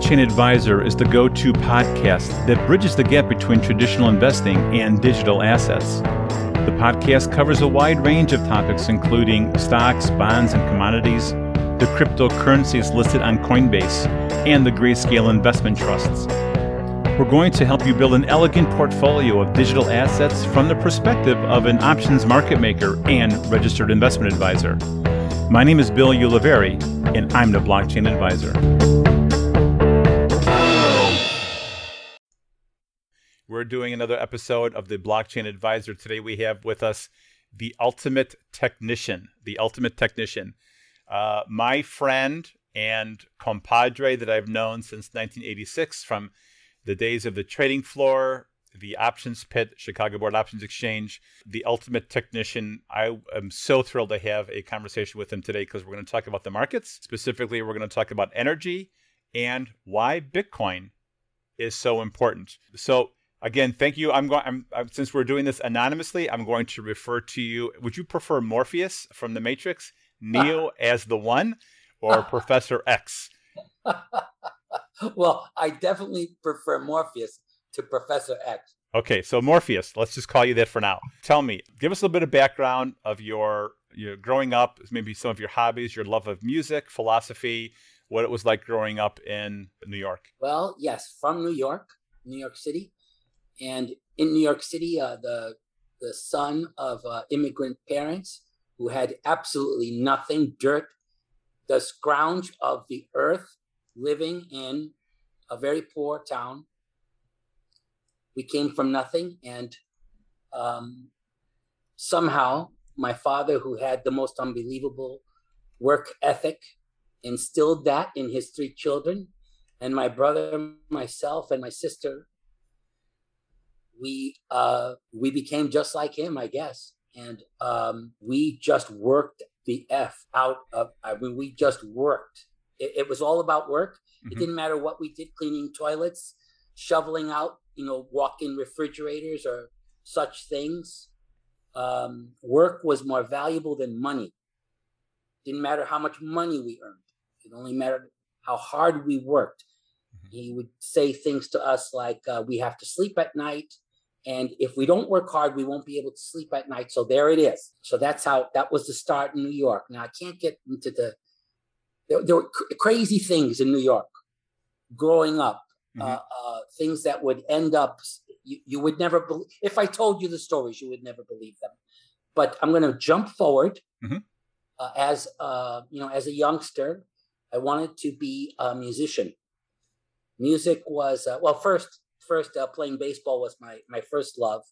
Blockchain Advisor is the go to podcast that bridges the gap between traditional investing and digital assets. The podcast covers a wide range of topics, including stocks, bonds, and commodities, the cryptocurrencies listed on Coinbase, and the Grayscale investment trusts. We're going to help you build an elegant portfolio of digital assets from the perspective of an options market maker and registered investment advisor. My name is Bill Ulivari, and I'm the Blockchain Advisor. We're doing another episode of the Blockchain Advisor. Today we have with us the ultimate technician, the ultimate technician. Uh, my friend and compadre that I've known since 1986 from the days of the trading floor, the options pit, Chicago Board Options Exchange, the ultimate technician. I am so thrilled to have a conversation with him today because we're going to talk about the markets. Specifically, we're going to talk about energy and why Bitcoin is so important. So, again, thank you. I'm going. I'm, I'm, since we're doing this anonymously, I'm going to refer to you. Would you prefer Morpheus from the Matrix, Neo as the one, or Professor X? well, I definitely prefer Morpheus to Professor X. Okay, so Morpheus, let's just call you that for now. Tell me, give us a little bit of background of your your growing up, maybe some of your hobbies, your love of music, philosophy, what it was like growing up in New York. Well, yes, from New York, New York City, and in New York City, uh, the the son of uh, immigrant parents who had absolutely nothing, dirt, the scrounge of the earth, living in a very poor town we came from nothing. And um, somehow my father who had the most unbelievable work ethic instilled that in his three children. And my brother myself and my sister we uh, we became just like him i guess and um, we just worked the f out of i mean we just worked it, it was all about work mm-hmm. it didn't matter what we did cleaning toilets shoveling out you know, walk-in refrigerators or such things. Um, work was more valuable than money. Didn't matter how much money we earned. It only mattered how hard we worked. Mm-hmm. He would say things to us like, uh, "We have to sleep at night, and if we don't work hard, we won't be able to sleep at night." So there it is. So that's how that was the start in New York. Now I can't get into the there, there were cr- crazy things in New York growing up mm-hmm. uh, uh, things that would end up you, you would never believe if i told you the stories you would never believe them but i'm going to jump forward mm-hmm. uh, as uh, you know as a youngster i wanted to be a musician music was uh, well first first uh, playing baseball was my my first love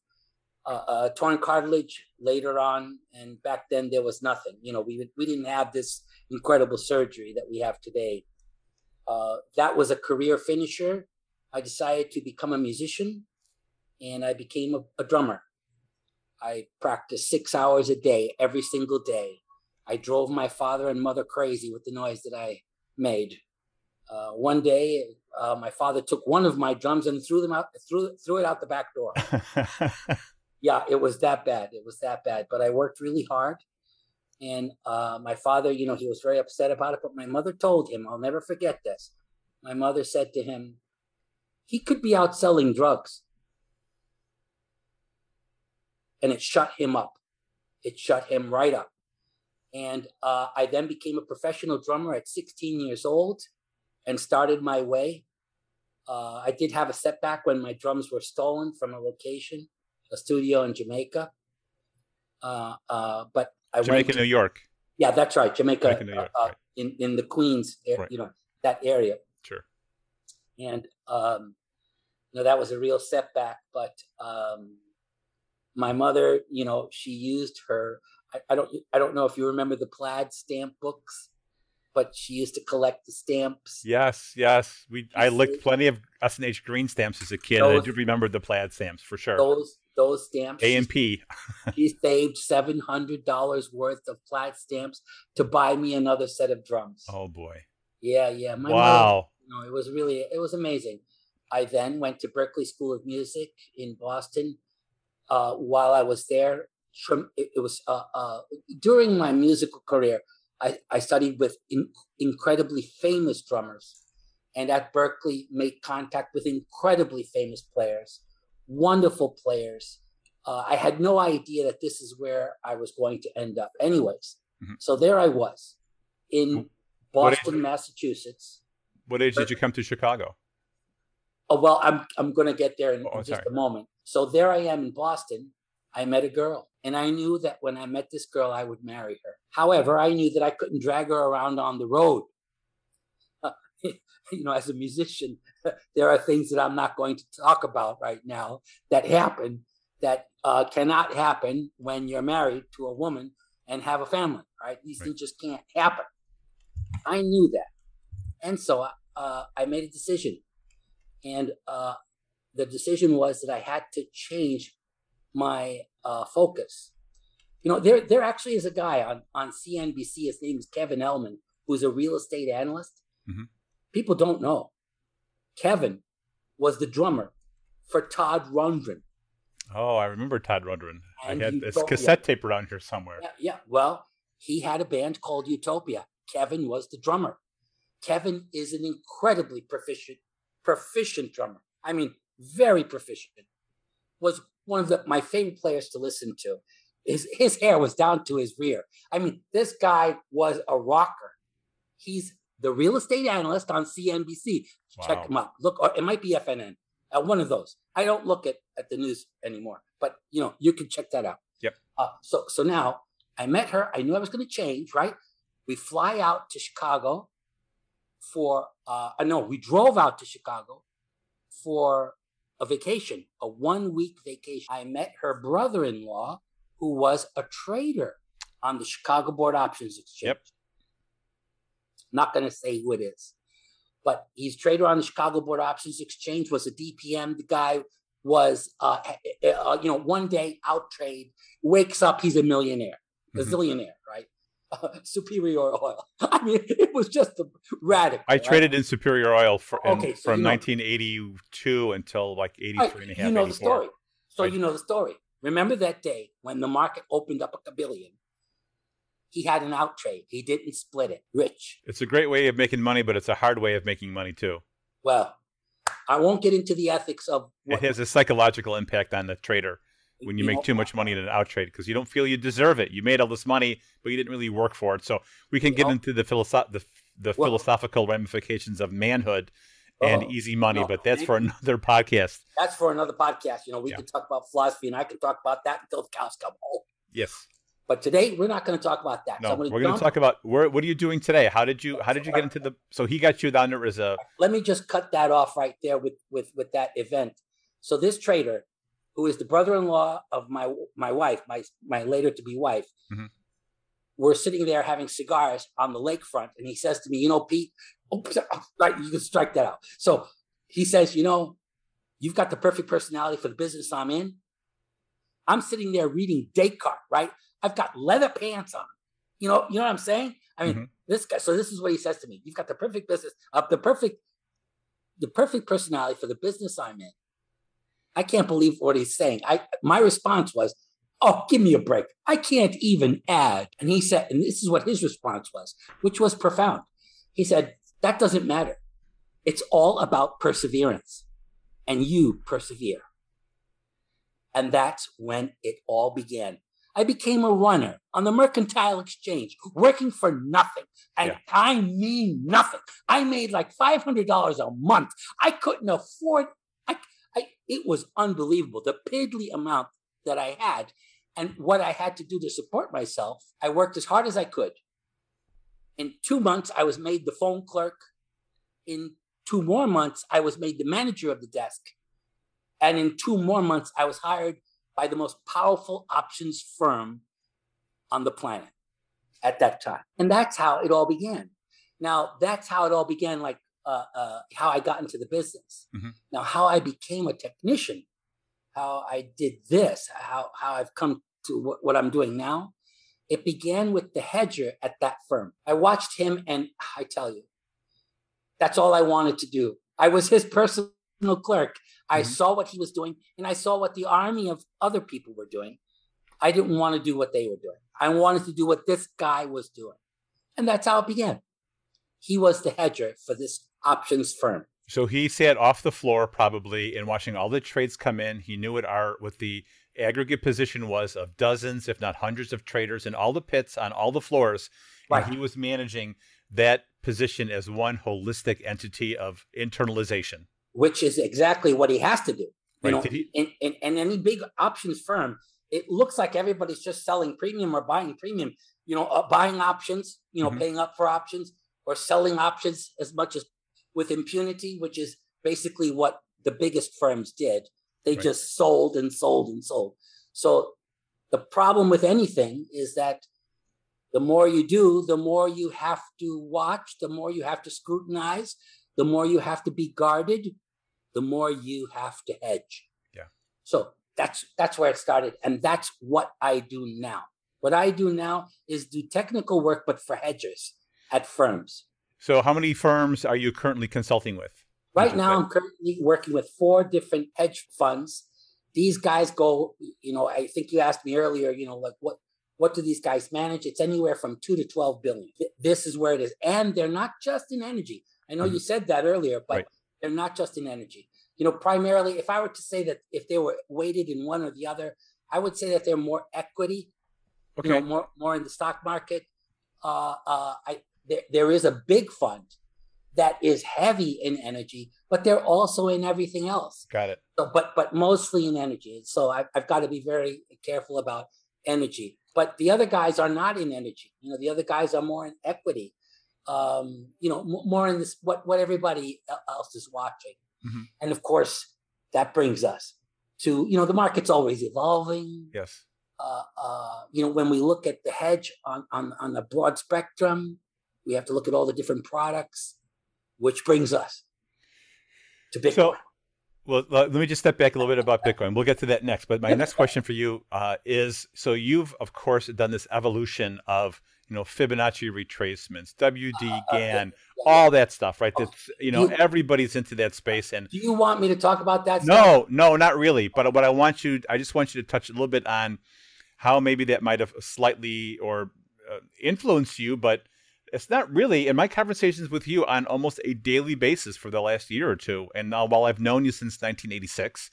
uh, uh, torn cartilage later on, and back then there was nothing. You know, we we didn't have this incredible surgery that we have today. Uh, that was a career finisher. I decided to become a musician and I became a, a drummer. I practiced six hours a day, every single day. I drove my father and mother crazy with the noise that I made. Uh, one day, uh, my father took one of my drums and threw them out, threw threw it out the back door. yeah, it was that bad. It was that bad. But I worked really hard, and uh, my father, you know, he was very upset about it, but my mother told him, I'll never forget this. My mother said to him, he could be out selling drugs. And it shut him up. It shut him right up. And uh, I then became a professional drummer at 16 years old and started my way. Uh, I did have a setback when my drums were stolen from a location, a studio in Jamaica. Uh, uh but I Jamaica, to, New York. Yeah, that's right. Jamaica, Jamaica York, uh, right. in in the Queens, right. you know that area. Sure. And um, you know that was a real setback. But um, my mother, you know, she used her. I, I don't. I don't know if you remember the plaid stamp books but she used to collect the stamps. Yes, yes. We I licked plenty of S and H green stamps as a kid. Those, I do remember the plaid stamps for sure. Those those stamps. A and P. she saved seven hundred dollars worth of plaid stamps to buy me another set of drums. Oh boy. Yeah, yeah. My wow. Mother, you know, it was really it was amazing. I then went to Berklee School of Music in Boston. Uh, while I was there, it, it was uh, uh, during my musical career. I, I studied with in, incredibly famous drummers, and at Berklee made contact with incredibly famous players, wonderful players. Uh, I had no idea that this is where I was going to end up, anyways. Mm-hmm. So there I was in Boston, Massachusetts. What age did you come to Chicago? Oh well, I'm I'm going to get there in, oh, in just a moment. So there I am in Boston. I met a girl, and I knew that when I met this girl, I would marry her. However, I knew that I couldn't drag her around on the road. you know, as a musician, there are things that I'm not going to talk about right now that happen that uh, cannot happen when you're married to a woman and have a family. Right? These right. things just can't happen. I knew that, and so uh, I made a decision, and uh, the decision was that I had to change my uh, focus. You know, there there actually is a guy on on CNBC. His name is Kevin Ellman, who's a real estate analyst. Mm-hmm. People don't know. Kevin was the drummer for Todd Rundgren. Oh, I remember Todd Rundgren. And I had this cassette tape around here somewhere. Yeah, yeah. Well, he had a band called Utopia. Kevin was the drummer. Kevin is an incredibly proficient, proficient drummer. I mean, very proficient. Was one of the, my favorite players to listen to. His his hair was down to his rear. I mean, this guy was a rocker. He's the real estate analyst on CNBC. Wow. Check him out. Look, it might be FNN. Uh, one of those. I don't look at, at the news anymore, but you know you can check that out. Yep. Uh, so so now I met her. I knew I was going to change. Right. We fly out to Chicago for. Uh, no, we drove out to Chicago for a vacation, a one week vacation. I met her brother in law, who was a trader on the Chicago Board Options Exchange. Yep. Not going to say who it is, but he's trader on the Chicago Board Options Exchange. Was a DPM. The guy was, uh, uh, you know, one day out trade, wakes up, he's a millionaire, a mm-hmm. zillionaire? Uh, Superior Oil. I mean, it was just a radical. I right? traded in Superior Oil for, in, okay, so from 1982 until like 83 right, and a half. You know 84. the story. So you know the story. Remember that day when the market opened up a billion he had an out trade. He didn't split it. Rich. It's a great way of making money, but it's a hard way of making money too. Well, I won't get into the ethics of. What, it has a psychological impact on the trader when you, you make know, too much money in an out trade because you don't feel you deserve it. You made all this money, but you didn't really work for it. So we can get know, into the, philosoph- the, the well, philosophical ramifications of manhood and oh, easy money, no, but that's for another podcast. That's for another podcast. You know, we yeah. can talk about philosophy, and I can talk about that until the cows come home. Yes. But today we're not going to talk about that. No, so we're going to talk about where, what are you doing today? How did you how did you get into the? So he got you down there as a. Let me just cut that off right there with with with that event. So this trader, who is the brother-in-law of my my wife, my my later to be wife, mm-hmm. we're sitting there having cigars on the lakefront, and he says to me, "You know, Pete, oh, right, you can strike that out." So he says, "You know, you've got the perfect personality for the business I'm in." I'm sitting there reading Descartes, right? I've got leather pants on. You know, you know what I'm saying? I mean, mm-hmm. this guy. So this is what he says to me: You've got the perfect business, uh, the perfect, the perfect personality for the business I'm in. I can't believe what he's saying. I my response was, "Oh, give me a break. I can't even add." And he said, and this is what his response was, which was profound. He said, "That doesn't matter. It's all about perseverance, and you persevere." And that's when it all began. I became a runner on the mercantile exchange, working for nothing. And yeah. I mean nothing. I made like $500 a month. I couldn't afford, I, I, it was unbelievable. The piddly amount that I had and what I had to do to support myself. I worked as hard as I could. In two months, I was made the phone clerk. In two more months, I was made the manager of the desk. And in two more months, I was hired by the most powerful options firm on the planet at that time. And that's how it all began. Now, that's how it all began, like uh, uh, how I got into the business. Mm-hmm. Now, how I became a technician, how I did this, how, how I've come to what, what I'm doing now, it began with the hedger at that firm. I watched him, and I tell you, that's all I wanted to do. I was his personal clerk. I mm-hmm. saw what he was doing and I saw what the army of other people were doing. I didn't want to do what they were doing. I wanted to do what this guy was doing. And that's how it began. He was the hedger for this options firm. So he sat off the floor probably and watching all the trades come in. He knew what our what the aggregate position was of dozens, if not hundreds, of traders in all the pits on all the floors. Right. And he was managing that position as one holistic entity of internalization. Which is exactly what he has to do. You right. know, he... in any big options firm, it looks like everybody's just selling premium or buying premium. You know, uh, buying options, you know, mm-hmm. paying up for options or selling options as much as with impunity, which is basically what the biggest firms did. They right. just sold and sold and sold. So the problem with anything is that the more you do, the more you have to watch, the more you have to scrutinize, the more you have to be guarded, the more you have to hedge. Yeah. So that's that's where it started, and that's what I do now. What I do now is do technical work, but for hedgers at firms. So, how many firms are you currently consulting with? Right now, I'm currently working with four different hedge funds. These guys go, you know, I think you asked me earlier, you know, like what what do these guys manage? It's anywhere from two to twelve billion. This is where it is, and they're not just in energy. I know mm-hmm. you said that earlier, but right. they're not just in energy. You know, primarily, if I were to say that if they were weighted in one or the other, I would say that they're more equity, okay. you know, more more in the stock market. Uh, uh, I there, there is a big fund that is heavy in energy, but they're also in everything else. Got it. So, but but mostly in energy. So I've, I've got to be very careful about energy. But the other guys are not in energy. You know, the other guys are more in equity. Um, you know, m- more in this what what everybody else is watching. Mm-hmm. And of course, that brings us to you know the market's always evolving. Yes. Uh, uh, you know, when we look at the hedge on on on the broad spectrum, we have to look at all the different products, which brings us to Bitcoin. So, well, let me just step back a little bit about Bitcoin. We'll get to that next. But my next question for you uh, is: so you've of course done this evolution of you know Fibonacci retracements, WD uh, Gann, uh, all that stuff, right? That's you know everybody's into that space. And do you want me to talk about that? No, stuff? no, not really. But what I want you, I just want you to touch a little bit on how maybe that might have slightly or uh, influenced you, but it's not really in my conversations with you on almost a daily basis for the last year or two. And now, while I've known you since 1986,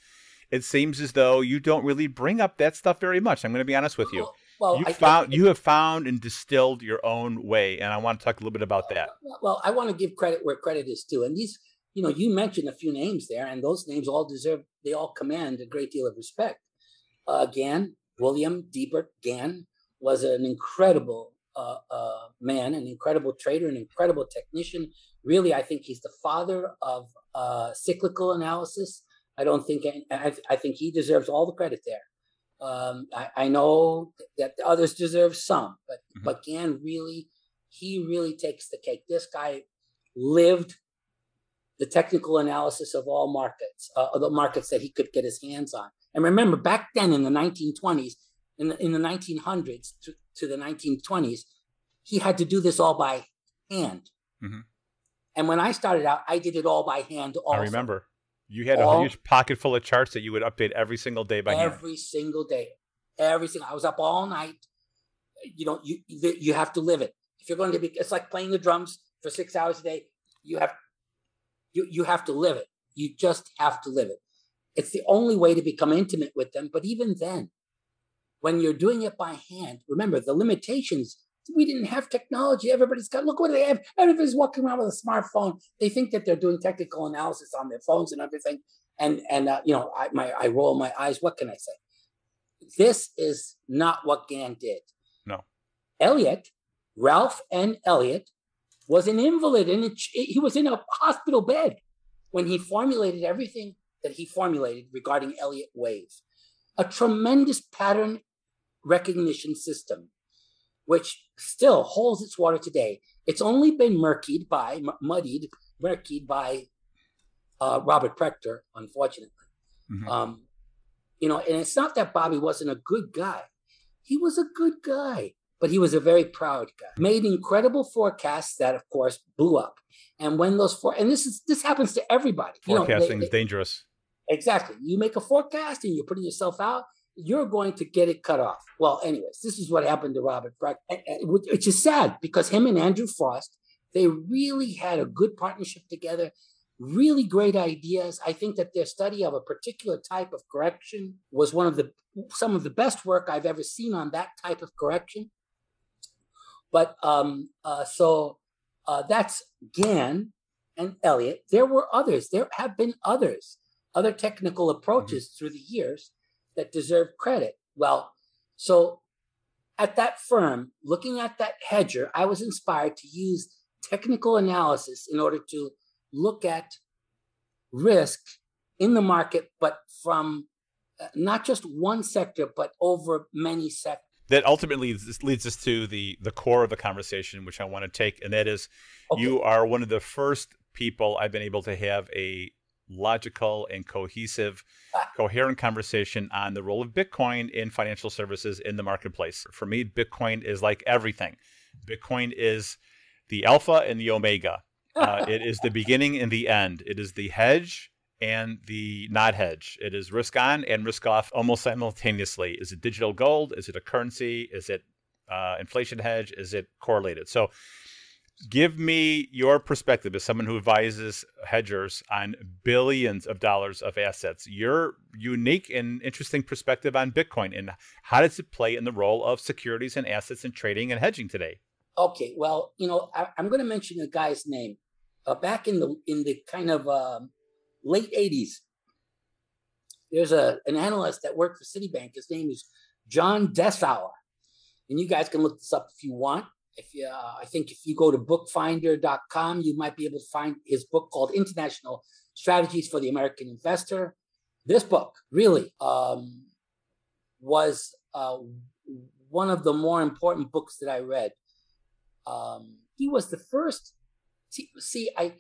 it seems as though you don't really bring up that stuff very much. I'm going to be honest with you. Well, you I, found I, you have found and distilled your own way, and I want to talk a little bit about that. Well, I want to give credit where credit is due, and these, you know, you mentioned a few names there, and those names all deserve, they all command a great deal of respect. Uh, Gann, William Delbert Gann was an incredible uh, uh, man, an incredible trader, an incredible technician. Really, I think he's the father of uh, cyclical analysis. I don't think I, I, think he deserves all the credit there. Um, I, I, know that others deserve some, but mm-hmm. but Gann really, he really takes the cake. This guy lived the technical analysis of all markets, uh, the markets that he could get his hands on. And remember, back then in the 1920s, in the, in the 1900s to, the 1920s, he had to do this all by hand. Mm-hmm. And when I started out, I did it all by hand. Also. I remember you had all, a huge pocket full of charts that you would update every single day by every hand. Every single day, every single. I was up all night. You know, you you have to live it. If you're going to be, it's like playing the drums for six hours a day. You have you you have to live it. You just have to live it. It's the only way to become intimate with them. But even then, when you're doing it by hand, remember the limitations. We didn't have technology. Everybody's got, look what they have. Everybody's walking around with a smartphone. They think that they're doing technical analysis on their phones and everything. And, and uh, you know, I, my, I roll my eyes. What can I say? This is not what Gann did. No. Elliott, Ralph N. Elliott, was an invalid and he was in a hospital bed when he formulated everything that he formulated regarding Elliott Wave. A tremendous pattern recognition system, which still holds its water today. It's only been murkied by, muddied, murkied by uh, Robert Prechter, unfortunately. Mm-hmm. Um, you know, and it's not that Bobby wasn't a good guy. He was a good guy, but he was a very proud guy. Made incredible forecasts that, of course, blew up. And when those four, and this is this happens to everybody. Forecasting you know, they, is dangerous. Exactly. You make a forecast and you're putting yourself out you're going to get it cut off. Well, anyways, this is what happened to Robert Breck, which is sad because him and Andrew Frost, They really had a good partnership together, really great ideas. I think that their study of a particular type of correction was one of the some of the best work I've ever seen on that type of correction. But um, uh, so uh, that's Gann and Elliot. There were others. There have been others, other technical approaches mm-hmm. through the years that deserve credit. Well, so at that firm, looking at that hedger, I was inspired to use technical analysis in order to look at risk in the market, but from uh, not just one sector, but over many sectors. That ultimately leads us to the the core of the conversation, which I want to take, and that is, okay. you are one of the first people I've been able to have a logical and cohesive, ah. coherent conversation on the role of Bitcoin in financial services in the marketplace. For me, Bitcoin is like everything. Bitcoin is the alpha and the omega. Uh, it is the beginning and the end. It is the hedge and the not hedge. It is risk on and risk off almost simultaneously. Is it digital gold? Is it a currency? Is it uh, inflation hedge? Is it correlated? So give me your perspective as someone who advises hedgers on billions of dollars of assets your unique and interesting perspective on bitcoin and how does it play in the role of securities and assets and trading and hedging today? Okay well you know I, am going to mention a guy's name. Uh, back in the in the kind of um, late 80s there's a an analyst that worked for citibank. His name is john dessauer. And you guys can look this up if you want if you, uh, I think if you go to bookfinder.com, you might be able to find his book called International Strategies for the American Investor. This book really um, was uh, one of the more important books that I read. Um, he was the first. See, see, I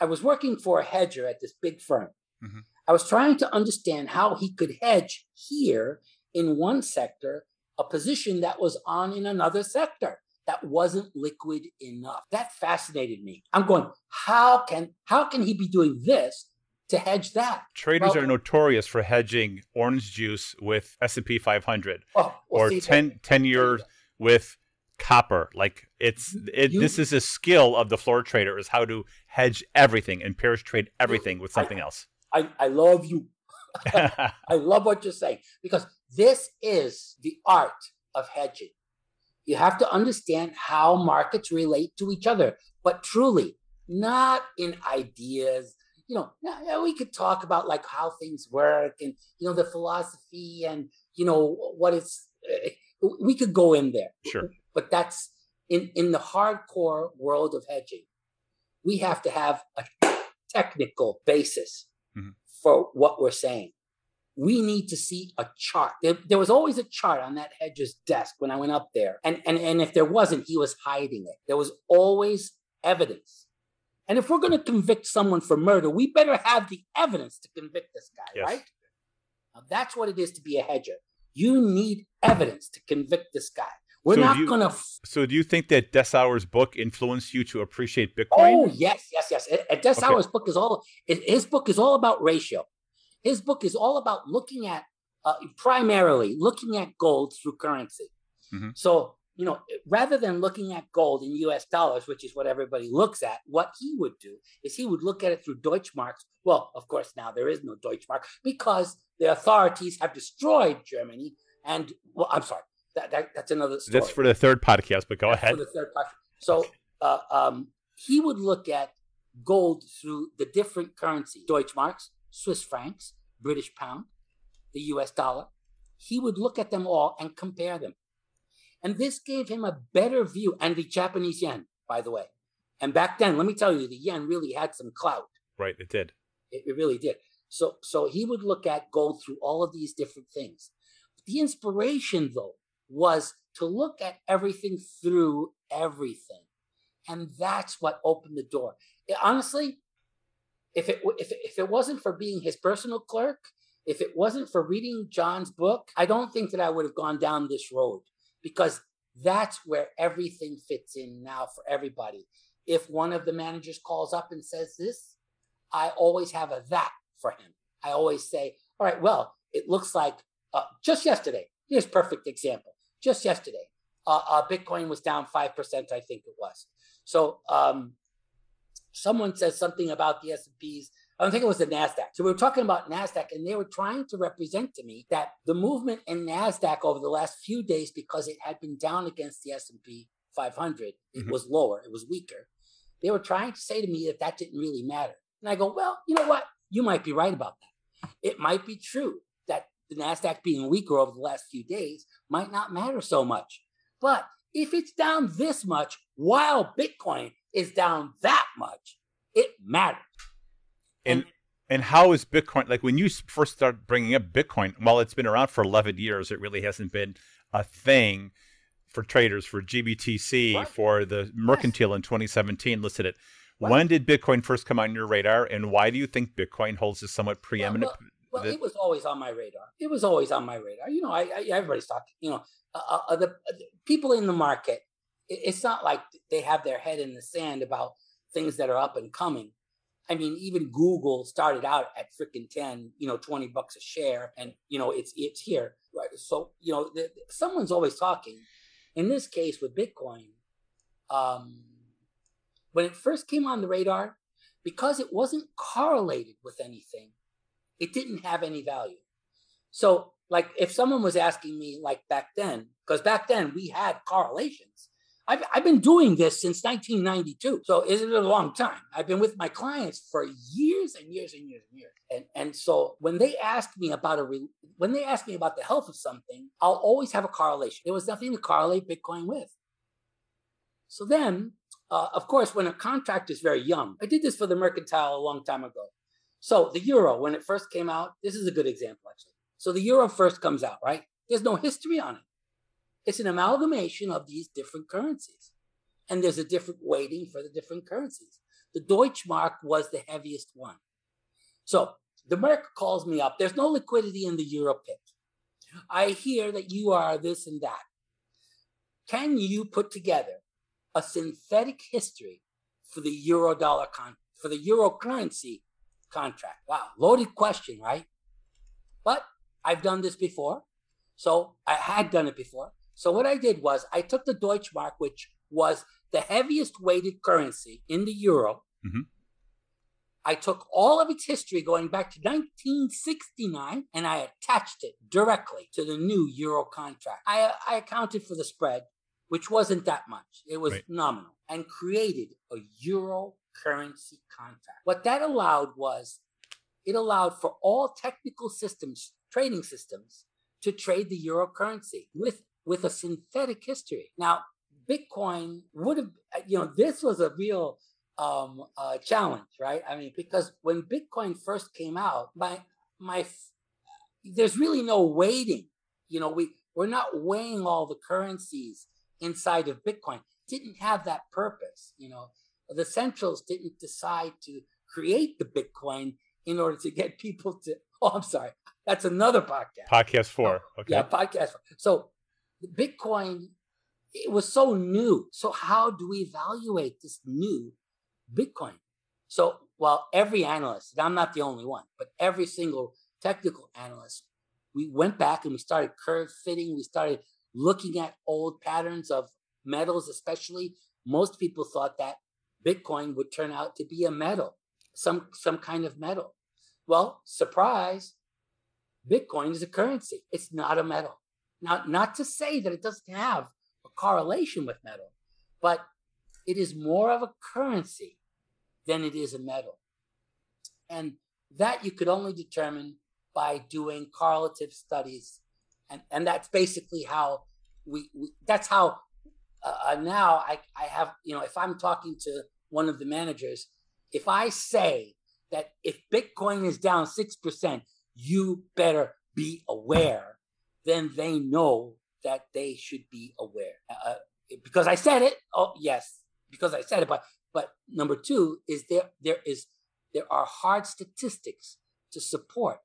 I was working for a hedger at this big firm. Mm-hmm. I was trying to understand how he could hedge here in one sector a position that was on in another sector that wasn't liquid enough. That fascinated me. I'm going, how can how can he be doing this to hedge that? Traders well, are notorious for hedging orange juice with S&P 500 oh, well, or see, 10, 10 years with copper. Like it's it, you, this is a skill of the floor trader is how to hedge everything and pairs trade everything with something I, else. I, I love you. I love what you're saying because this is the art of hedging. You have to understand how markets relate to each other, but truly, not in ideas. You know, yeah, we could talk about like how things work and you know the philosophy and you know what it's. Eh, we could go in there, sure, but that's in in the hardcore world of hedging. We have to have a technical basis mm-hmm. for what we're saying we need to see a chart. There, there, was always a chart on that hedger's desk when I went up there. And, and, and if there wasn't, he was hiding it. There was always evidence. And if we're going to convict someone for murder, we better have the evidence to convict this guy, yes. right? Now, that's what it is to be a hedger. You need evidence to convict this guy. We're so not going to. F- so, do you think that Dessauer's book influenced you to appreciate Bitcoin? Oh yes, yes, yes. Dessauer's okay. book is all. His book is all about ratio. His book is all about looking at, uh, primarily looking at gold through currency. Mm-hmm. So, you know, rather than looking at gold in US dollars, which is what everybody looks at, what he would do is he would look at it through Deutschmarks. Well, of course, now there is no Deutschmark because the authorities have destroyed Germany. And, well, I'm sorry, that, that that's another story. That's for the third podcast, but go that's ahead. For the third podcast. So, uh, um, he would look at gold through the different currencies, Deutschmarks, Swiss francs, British pound, the US dollar. He would look at them all and compare them. And this gave him a better view, and the Japanese yen, by the way. And back then, let me tell you, the yen really had some clout. Right, it did. It, it really did. So, so he would look at gold through all of these different things. The inspiration, though, was to look at everything through everything. And that's what opened the door. It, honestly, if it if if it wasn't for being his personal clerk, if it wasn't for reading John's book, I don't think that I would have gone down this road because that's where everything fits in now for everybody. If one of the managers calls up and says this, I always have a that for him. I always say, all right, well, it looks like uh, just yesterday, here's perfect example. Just yesterday, uh, uh, Bitcoin was down 5%, I think it was. So um, someone says something about the S&Ps. I don't think it was the NASDAQ. So we were talking about NASDAQ and they were trying to represent to me that the movement in NASDAQ over the last few days, because it had been down against the S&P 500, it mm-hmm. was lower, it was weaker. They were trying to say to me that that didn't really matter. And I go, well, you know what? You might be right about that. It might be true that the NASDAQ being weaker over the last few days might not matter so much. But if it's down this much while Bitcoin is down that much, it matters. And and how is Bitcoin like when you first start bringing up Bitcoin? While it's been around for 11 years, it really hasn't been a thing for traders for GBTC for the mercantile yes. in 2017 listed it. When did Bitcoin first come on your radar, and why do you think Bitcoin holds a somewhat preeminent? Well, well, well, it was always on my radar. It was always on my radar. You know, I, I everybody's talking. You know, uh, uh, uh the, the, people in the market. It, it's not like they have their head in the sand about things that are up and coming. I mean, even Google started out at freaking 10, you know, 20 bucks a share and, you know, it's, it's here. Right. So, you know, the, someone's always talking. In this case with Bitcoin, um, when it first came on the radar, because it wasn't correlated with anything, it didn't have any value. So, like, if someone was asking me, like back then, because back then we had correlations, I've, I've been doing this since 1992. So isn't it a long time? I've been with my clients for years and years and years and years. And, and so when they ask me about a, re, when they ask me about the health of something, I'll always have a correlation. There was nothing to correlate Bitcoin with. So then, uh, of course, when a contract is very young, I did this for the mercantile a long time ago. So the euro, when it first came out, this is a good example actually. So the euro first comes out, right? There's no history on it. It's an amalgamation of these different currencies. And there's a different weighting for the different currencies. The Deutschmark was the heaviest one. So the mark calls me up. There's no liquidity in the euro pit. I hear that you are this and that. Can you put together a synthetic history for the euro dollar con for the euro currency contract? Wow, loaded question, right? But I've done this before. So I had done it before. So what I did was I took the Deutschmark, which was the heaviest weighted currency in the euro. Mm-hmm. I took all of its history going back to 1969 and I attached it directly to the new euro contract. I, I accounted for the spread, which wasn't that much. It was right. nominal and created a euro currency contract. What that allowed was it allowed for all technical systems, trading systems, to trade the euro currency with with a synthetic history. Now, Bitcoin would have, you know, this was a real um, uh, challenge, right? I mean, because when Bitcoin first came out, my my, there's really no weighting. You know, we we're not weighing all the currencies inside of Bitcoin. didn't have that purpose. You know, the centrals didn't decide to create the Bitcoin in order to get people to. Oh, I'm sorry. That's another podcast. Podcast four. Okay. Yeah, podcast. Four. So Bitcoin, it was so new. So how do we evaluate this new Bitcoin? So while every analyst, I'm not the only one, but every single technical analyst, we went back and we started curve fitting. We started looking at old patterns of metals, especially. Most people thought that Bitcoin would turn out to be a metal, some some kind of metal. Well, surprise, Bitcoin is a currency. It's not a metal. Now, not to say that it doesn't have a correlation with metal, but it is more of a currency than it is a metal. And that you could only determine by doing correlative studies. And, and that's basically how we, we that's how uh, uh now I, I have, you know, if I'm talking to one of the managers, if I say that if Bitcoin is down 6%, you better be aware then they know that they should be aware. Uh, uh, because I said it. Oh, yes, because I said it. But but number two is there there is there are hard statistics to support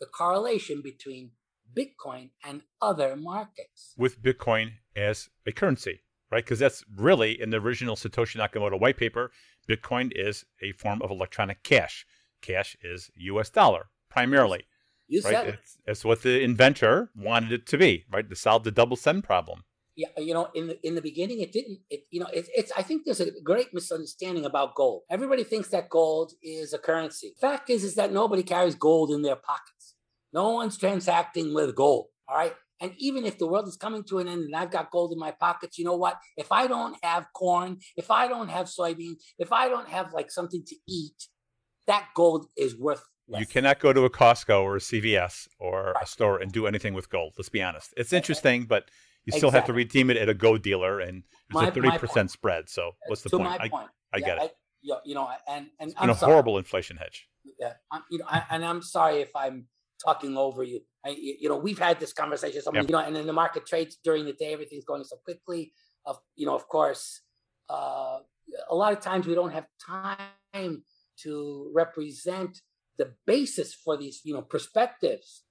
the correlation between Bitcoin and other markets. With Bitcoin as a currency, right? Because that's really in the original Satoshi Nakamoto white paper, Bitcoin is a form of electronic cash. Cash is US dollar primarily. You right? said it. It's, it's what the inventor wanted it to be, right? To solve the double send problem. Yeah, you know, in the in the beginning, it didn't. It you know, it, it's. I think there's a great misunderstanding about gold. Everybody thinks that gold is a currency. Fact is, is that nobody carries gold in their pockets. No one's transacting with gold. All right. And even if the world is coming to an end and I've got gold in my pockets, you know what? If I don't have corn, if I don't have soybeans, if I don't have like something to eat, that gold is worth you cannot go to a Costco or a CVS or a store and do anything with gold. Let's be honest. It's interesting, but you still exactly. have to redeem it at a gold dealer, and there's my, a thirty percent spread. So what's the to point? My point. I, I yeah, get it. I, you know, and and it's been I'm a sorry. horrible inflation hedge. Yeah, I'm, you know, I, and I'm sorry if I'm talking over you. I, you know, we've had this conversation. Something, yep. you know, and then the market trades during the day. Everything's going so quickly. Of you know, of course, uh, a lot of times we don't have time to represent the basis for these, you know, perspectives.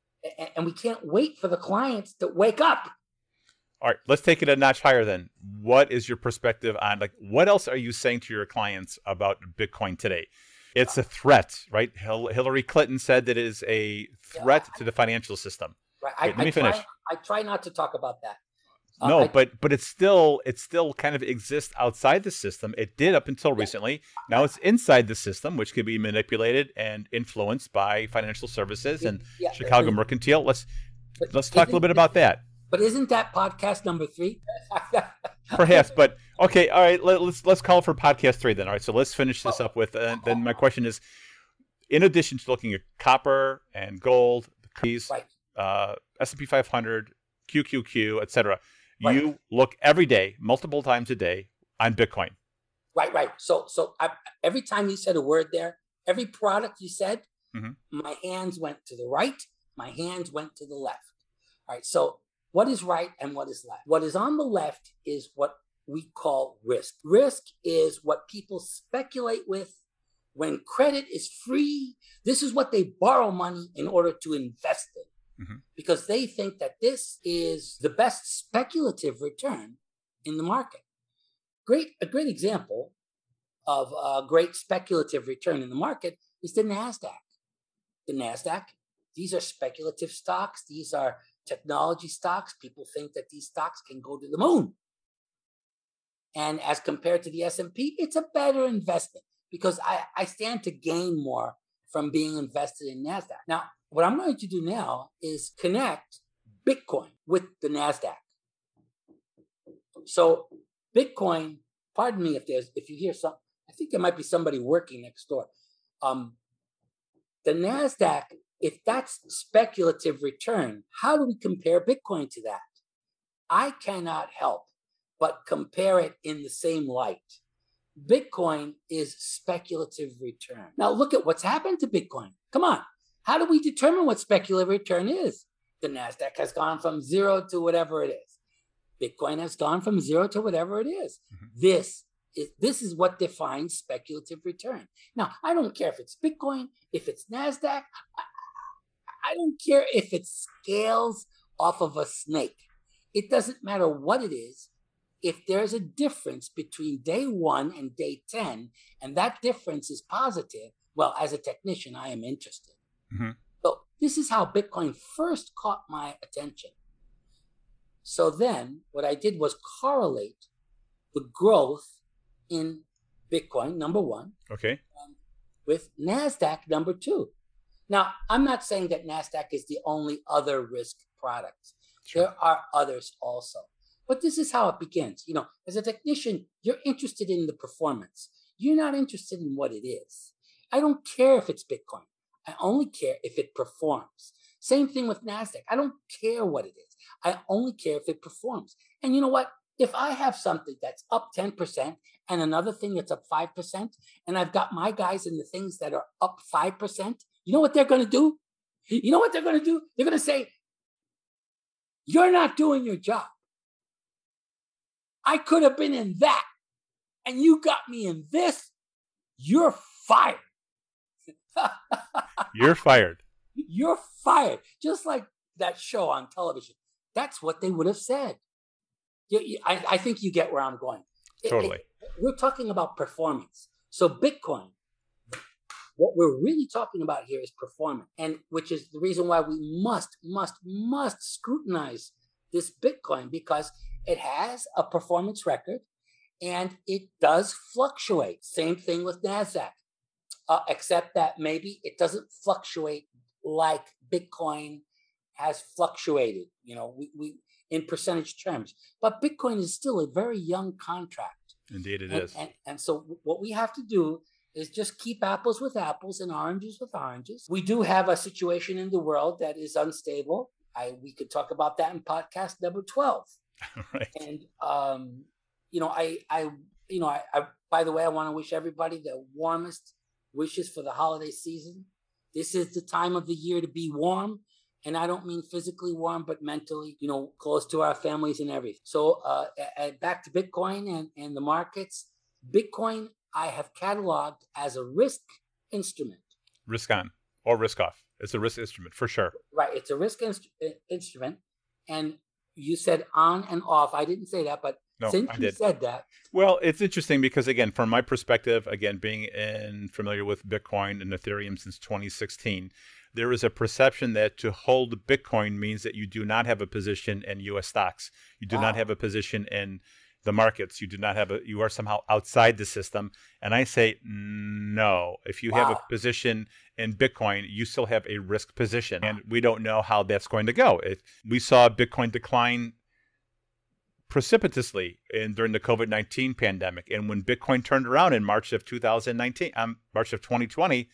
And we can't wait for the clients to wake up. All right, let's take it a notch higher then. What is your perspective on like what else are you saying to your clients about Bitcoin today? It's a threat, right? Hillary Clinton said that it is a threat yeah, I, to the financial system. Right. Wait, I, let me I finish. Try, I try not to talk about that. Uh, no, I, but but it's still it still kind of exists outside the system. It did up until recently. Now it's inside the system, which can be manipulated and influenced by financial services and yeah, Chicago Mercantile. Let's let's talk a little bit about that. But isn't that podcast number three? Perhaps, but okay, all right. Let, us let's, let's call for podcast three then. All right, so let's finish this up with. Uh, then my question is, in addition to looking at copper and gold, these right. uh, S and P 500, QQQ, etc Right. You look every day, multiple times a day on Bitcoin. Right, right. So, so I, every time you said a word there, every product you said, mm-hmm. my hands went to the right, my hands went to the left. All right. So, what is right and what is left? What is on the left is what we call risk. Risk is what people speculate with when credit is free. This is what they borrow money in order to invest in mm-hmm. because they think that this is the best speculative return in the market. Great, a great example of a great speculative return in the market is the NASDAQ. The NASDAQ, these are speculative stocks. These are technology stocks. People think that these stocks can go to the moon. And as compared to the S&P, it's a better investment because I, I stand to gain more from being invested in NASDAQ. Now, what I'm going to do now is connect Bitcoin with the NASDAQ. So Bitcoin, pardon me if there's if you hear some, I think there might be somebody working next door. Um, the NASDAQ, if that's speculative return, how do we compare Bitcoin to that? I cannot help but compare it in the same light. Bitcoin is speculative return. Now look at what's happened to Bitcoin. Come on. How do we determine what speculative return is? The NASDAQ has gone from zero to whatever it is. Bitcoin has gone from zero to whatever it is. Mm-hmm. This is this is what defines speculative return. Now, I don't care if it's Bitcoin, if it's NASDAQ, I, I don't care if it scales off of a snake. It doesn't matter what it is. If there's a difference between day one and day 10, and that difference is positive, well, as a technician, I am interested. Mm-hmm. So this is how Bitcoin first caught my attention. So then what I did was correlate the growth in Bitcoin, number one. Okay. with NASDAQ, number two. Now, I'm not saying that NASDAQ is the only other risk product. Sure. There are others also. But this is how it begins. You know, as a technician, you're interested in the performance. You're not interested in what it is. I don't care if it's Bitcoin. I only care if it performs. Same thing with NASDAQ. I don't care what it is. I only care if it performs. And you know what? If I have something that's up 10% and another thing that's up 5%, and I've got my guys in the things that are up 5%, you know what they're going to do? You know what they're going to do? They're going to say, You're not doing your job. I could have been in that, and you got me in this. You're fired. You're fired. You're fired. Just like that show on television. That's what they would have said. You, you, I, I, think you get where I'm going. Totally. It, it, we're talking about performance. So Bitcoin, what we're really talking about here is performance, and which is the reason why we must, must, must scrutinize this Bitcoin because it has a performance record and it does fluctuate. Same thing with NASDAQ, uh, except that maybe it doesn't fluctuate like Bitcoin has fluctuated, you know, we, we in percentage terms. But Bitcoin is still a very young contract. Indeed, it and, is. And, and so what we have to do is just keep apples with apples and oranges with oranges. We do have a situation in the world that is unstable. I we could talk about that in podcast number 12. right. And um, you know, I I you know, I, I by the way, I want to wish everybody the warmest wishes for the holiday season. This is the time of the year to be warm. And I don't mean physically warm, but mentally, you know, close to our families and everything. So uh, back to Bitcoin and, and the markets. Bitcoin, I have cataloged as a risk instrument. Risk on or risk off. It's a risk instrument for sure. Right. It's a risk inst- instrument. And you said on and off. I didn't say that, but no, since I you did. said that. Well, it's interesting because again, from my perspective, again, being in familiar with Bitcoin and Ethereum since 2016, there is a perception that to hold Bitcoin means that you do not have a position in U.S. stocks. You do wow. not have a position in the markets. You do not have a. You are somehow outside the system. And I say no. If you wow. have a position in Bitcoin, you still have a risk position, and we don't know how that's going to go. If we saw Bitcoin decline precipitously in during the COVID nineteen pandemic, and when Bitcoin turned around in March of 2019, um, March of 2020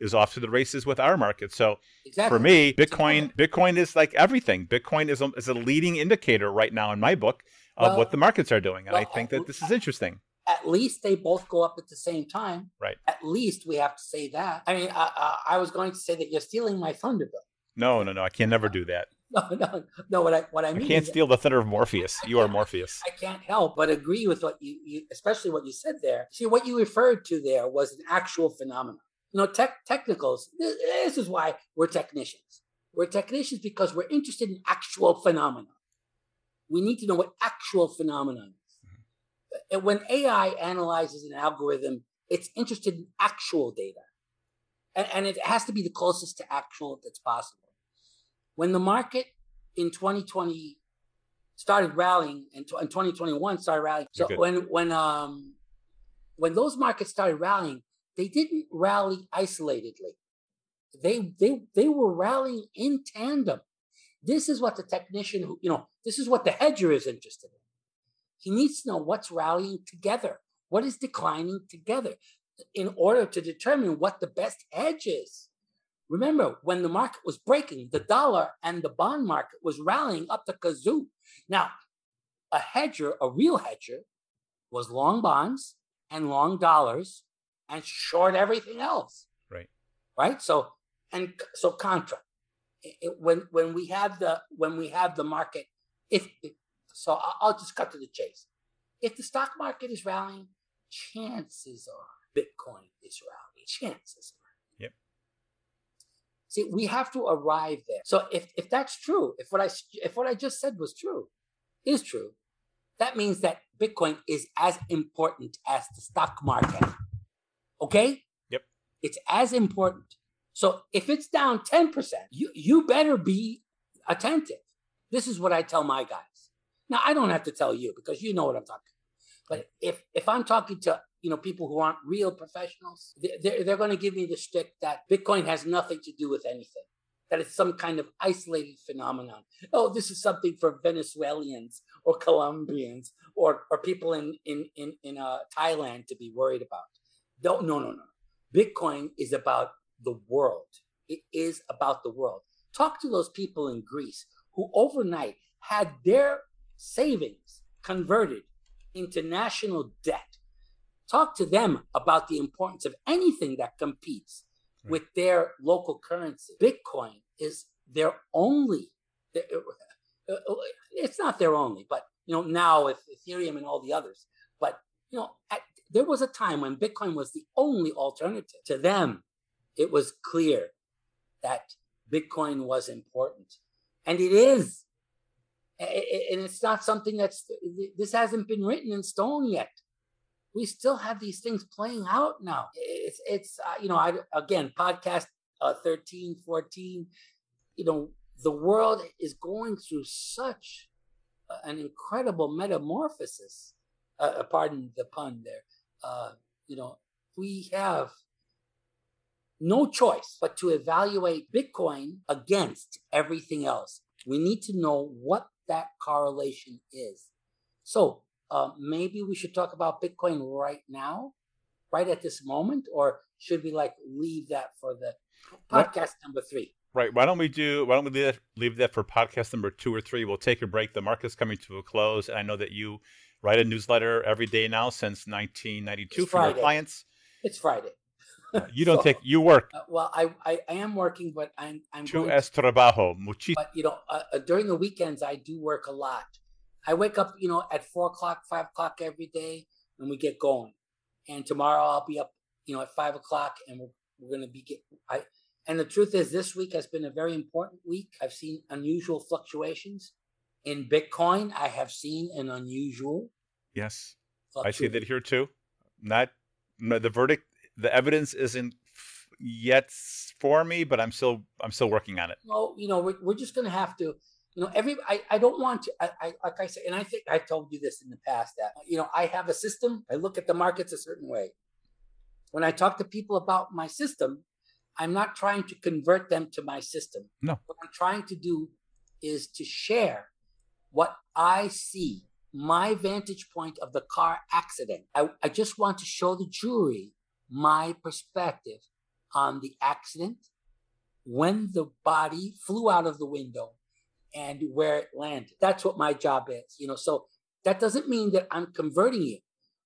is off to the races with our market. So exactly. for me, Bitcoin Bitcoin is like everything. Bitcoin is a, is a leading indicator right now in my book of well, what the markets are doing, and well, I think that this is interesting. At least they both go up at the same time. Right. At least we have to say that. I mean, I, I was going to say that you're stealing my thunder, Bill. No, no, no. I can never do that. No, no, no. What I what I mean. I can't steal the thunder of Morpheus. You are Morpheus. I can't help but agree with what you, you, especially what you said there. See, what you referred to there was an actual phenomenon. You know, tech technicals. This is why we're technicians. We're technicians because we're interested in actual phenomena. We need to know what actual phenomenon is. Mm-hmm. When AI analyzes an algorithm, it's interested in actual data, and, and it has to be the closest to actual that's possible. When the market in 2020 started rallying and, in 2021 started rallying, so when when um when those markets started rallying, they didn't rally isolatedly. They they they were rallying in tandem. This is what the technician who, you know, this is what the hedger is interested in. He needs to know what's rallying together, what is declining together, in order to determine what the best hedge is. Remember, when the market was breaking, the dollar and the bond market was rallying up the kazoo. Now, a hedger, a real hedger, was long bonds and long dollars and short everything else. Right. Right. So and so contra. It, when when we have the when we have the market, if, if so, I'll just cut to the chase. If the stock market is rallying, chances are Bitcoin is rallying. Chances See, we have to arrive there. So if, if that's true, if what I if what I just said was true, is true, that means that Bitcoin is as important as the stock market. Okay? Yep. It's as important. So if it's down 10%, you, you better be attentive. This is what I tell my guys. Now I don't have to tell you because you know what I'm talking. But if if I'm talking to you know, people who aren't real professionals, they're, they're going to give me the stick that Bitcoin has nothing to do with anything, that it's some kind of isolated phenomenon. Oh, this is something for Venezuelans or Colombians or, or people in, in, in, in uh, Thailand to be worried about. No, no, no, no. Bitcoin is about the world. It is about the world. Talk to those people in Greece who overnight had their savings converted into national debt Talk to them about the importance of anything that competes right. with their local currency. Bitcoin is their only. Uh, uh, it's not their only, but you know now with Ethereum and all the others. But you know, at, there was a time when Bitcoin was the only alternative to them. It was clear that Bitcoin was important, and it is. And it's not something that's this hasn't been written in stone yet we still have these things playing out now. It's, it's uh, you know, I, again, podcast uh, 13, 14, you know, the world is going through such an incredible metamorphosis. Uh, uh, pardon the pun there. Uh, you know, we have no choice but to evaluate Bitcoin against everything else. We need to know what that correlation is. So uh, maybe we should talk about Bitcoin right now, right at this moment, or should we like leave that for the podcast what? number three? Right. Why don't we do? Why don't we leave that, leave that for podcast number two or three? We'll take a break. The market's coming to a close, and I know that you write a newsletter every day now since 1992 it's for Friday. your clients. It's Friday. you don't so, take you work. Uh, well, I, I, I am working, but I'm I'm. Tu es trabajo muchísimo. But you know, uh, uh, during the weekends, I do work a lot. I wake up, you know, at four o'clock, five o'clock every day, and we get going. And tomorrow I'll be up, you know, at five o'clock, and we're we're gonna be get. I and the truth is, this week has been a very important week. I've seen unusual fluctuations in Bitcoin. I have seen an unusual. Yes, I see that here too. Not the verdict the evidence isn't yet for me, but I'm still I'm still working on it. Well, you know, we're, we're just going to have to, you know, every I, I don't want to. I, I like I said, and I think I told you this in the past that you know I have a system. I look at the markets a certain way. When I talk to people about my system, I'm not trying to convert them to my system. No. What I'm trying to do is to share what I see, my vantage point of the car accident. I, I just want to show the jury my perspective on the accident, when the body flew out of the window, and where it landed. That's what my job is, you know. So that doesn't mean that I'm converting you.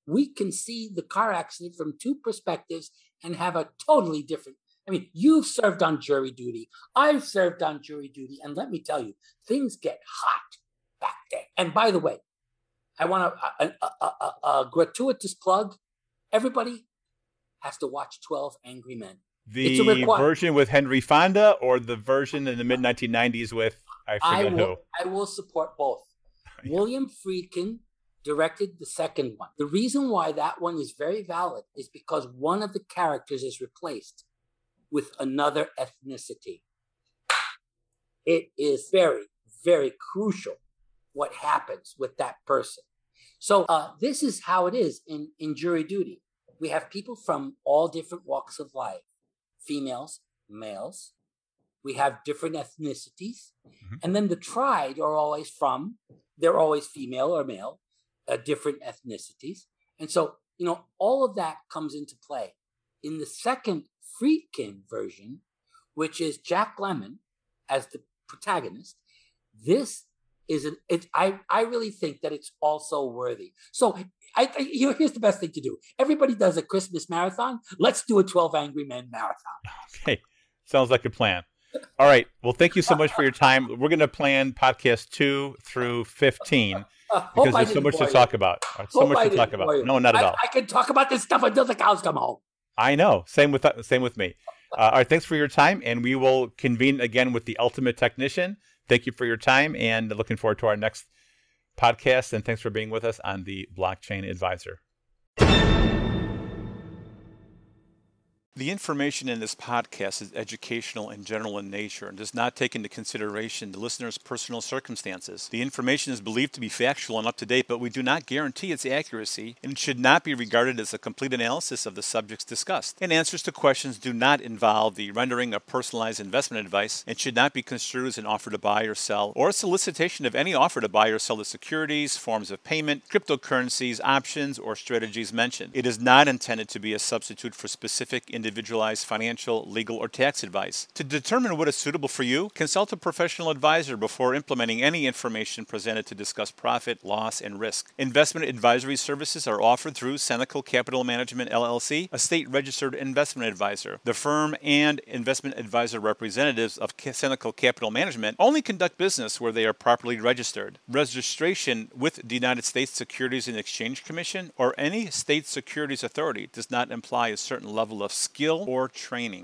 We can see the car accident from two perspectives and have a totally different. I mean, you've served on jury duty. I've served on jury duty. And let me tell you, things get hot back there. And by the way, I want a, a, a, a gratuitous plug. Everybody, has to watch 12 Angry Men. The version with Henry Fonda or the version in the mid 1990s with I I will, who? I will support both. William Friedkin directed the second one. The reason why that one is very valid is because one of the characters is replaced with another ethnicity. It is very, very crucial what happens with that person. So uh, this is how it is in, in jury duty we have people from all different walks of life females, males. We have different ethnicities. Mm-hmm. And then the tried are always from, they're always female or male, uh, different ethnicities. And so, you know, all of that comes into play. In the second Friedkin version, which is Jack Lemmon as the protagonist, this is an it, I I really think that it's also worthy. So I, I here's the best thing to do. Everybody does a Christmas marathon. Let's do a 12 Angry Men marathon. Okay. Sounds like a plan. All right. Well, thank you so much for your time. We're going to plan podcast 2 through 15 because there's so much to talk about. So much to talk about. No, not at all. I, I can talk about this stuff until the cows come home. I know. Same with same with me. Uh, all right, thanks for your time, and we will convene again with the ultimate technician. Thank you for your time, and looking forward to our next podcast. And thanks for being with us on the Blockchain Advisor. The information in this podcast is educational and general in nature and does not take into consideration the listener's personal circumstances. The information is believed to be factual and up to date, but we do not guarantee its accuracy and should not be regarded as a complete analysis of the subjects discussed. And answers to questions do not involve the rendering of personalized investment advice and should not be construed as an offer to buy or sell or a solicitation of any offer to buy or sell the securities, forms of payment, cryptocurrencies, options, or strategies mentioned. It is not intended to be a substitute for specific individualized financial, legal, or tax advice. To determine what is suitable for you, consult a professional advisor before implementing any information presented to discuss profit, loss, and risk. Investment advisory services are offered through Senecal Capital Management LLC, a state registered investment advisor. The firm and investment advisor representatives of Senecal Capital Management only conduct business where they are properly registered. Registration with the United States Securities and Exchange Commission or any state securities authority does not imply a certain level of skill or training.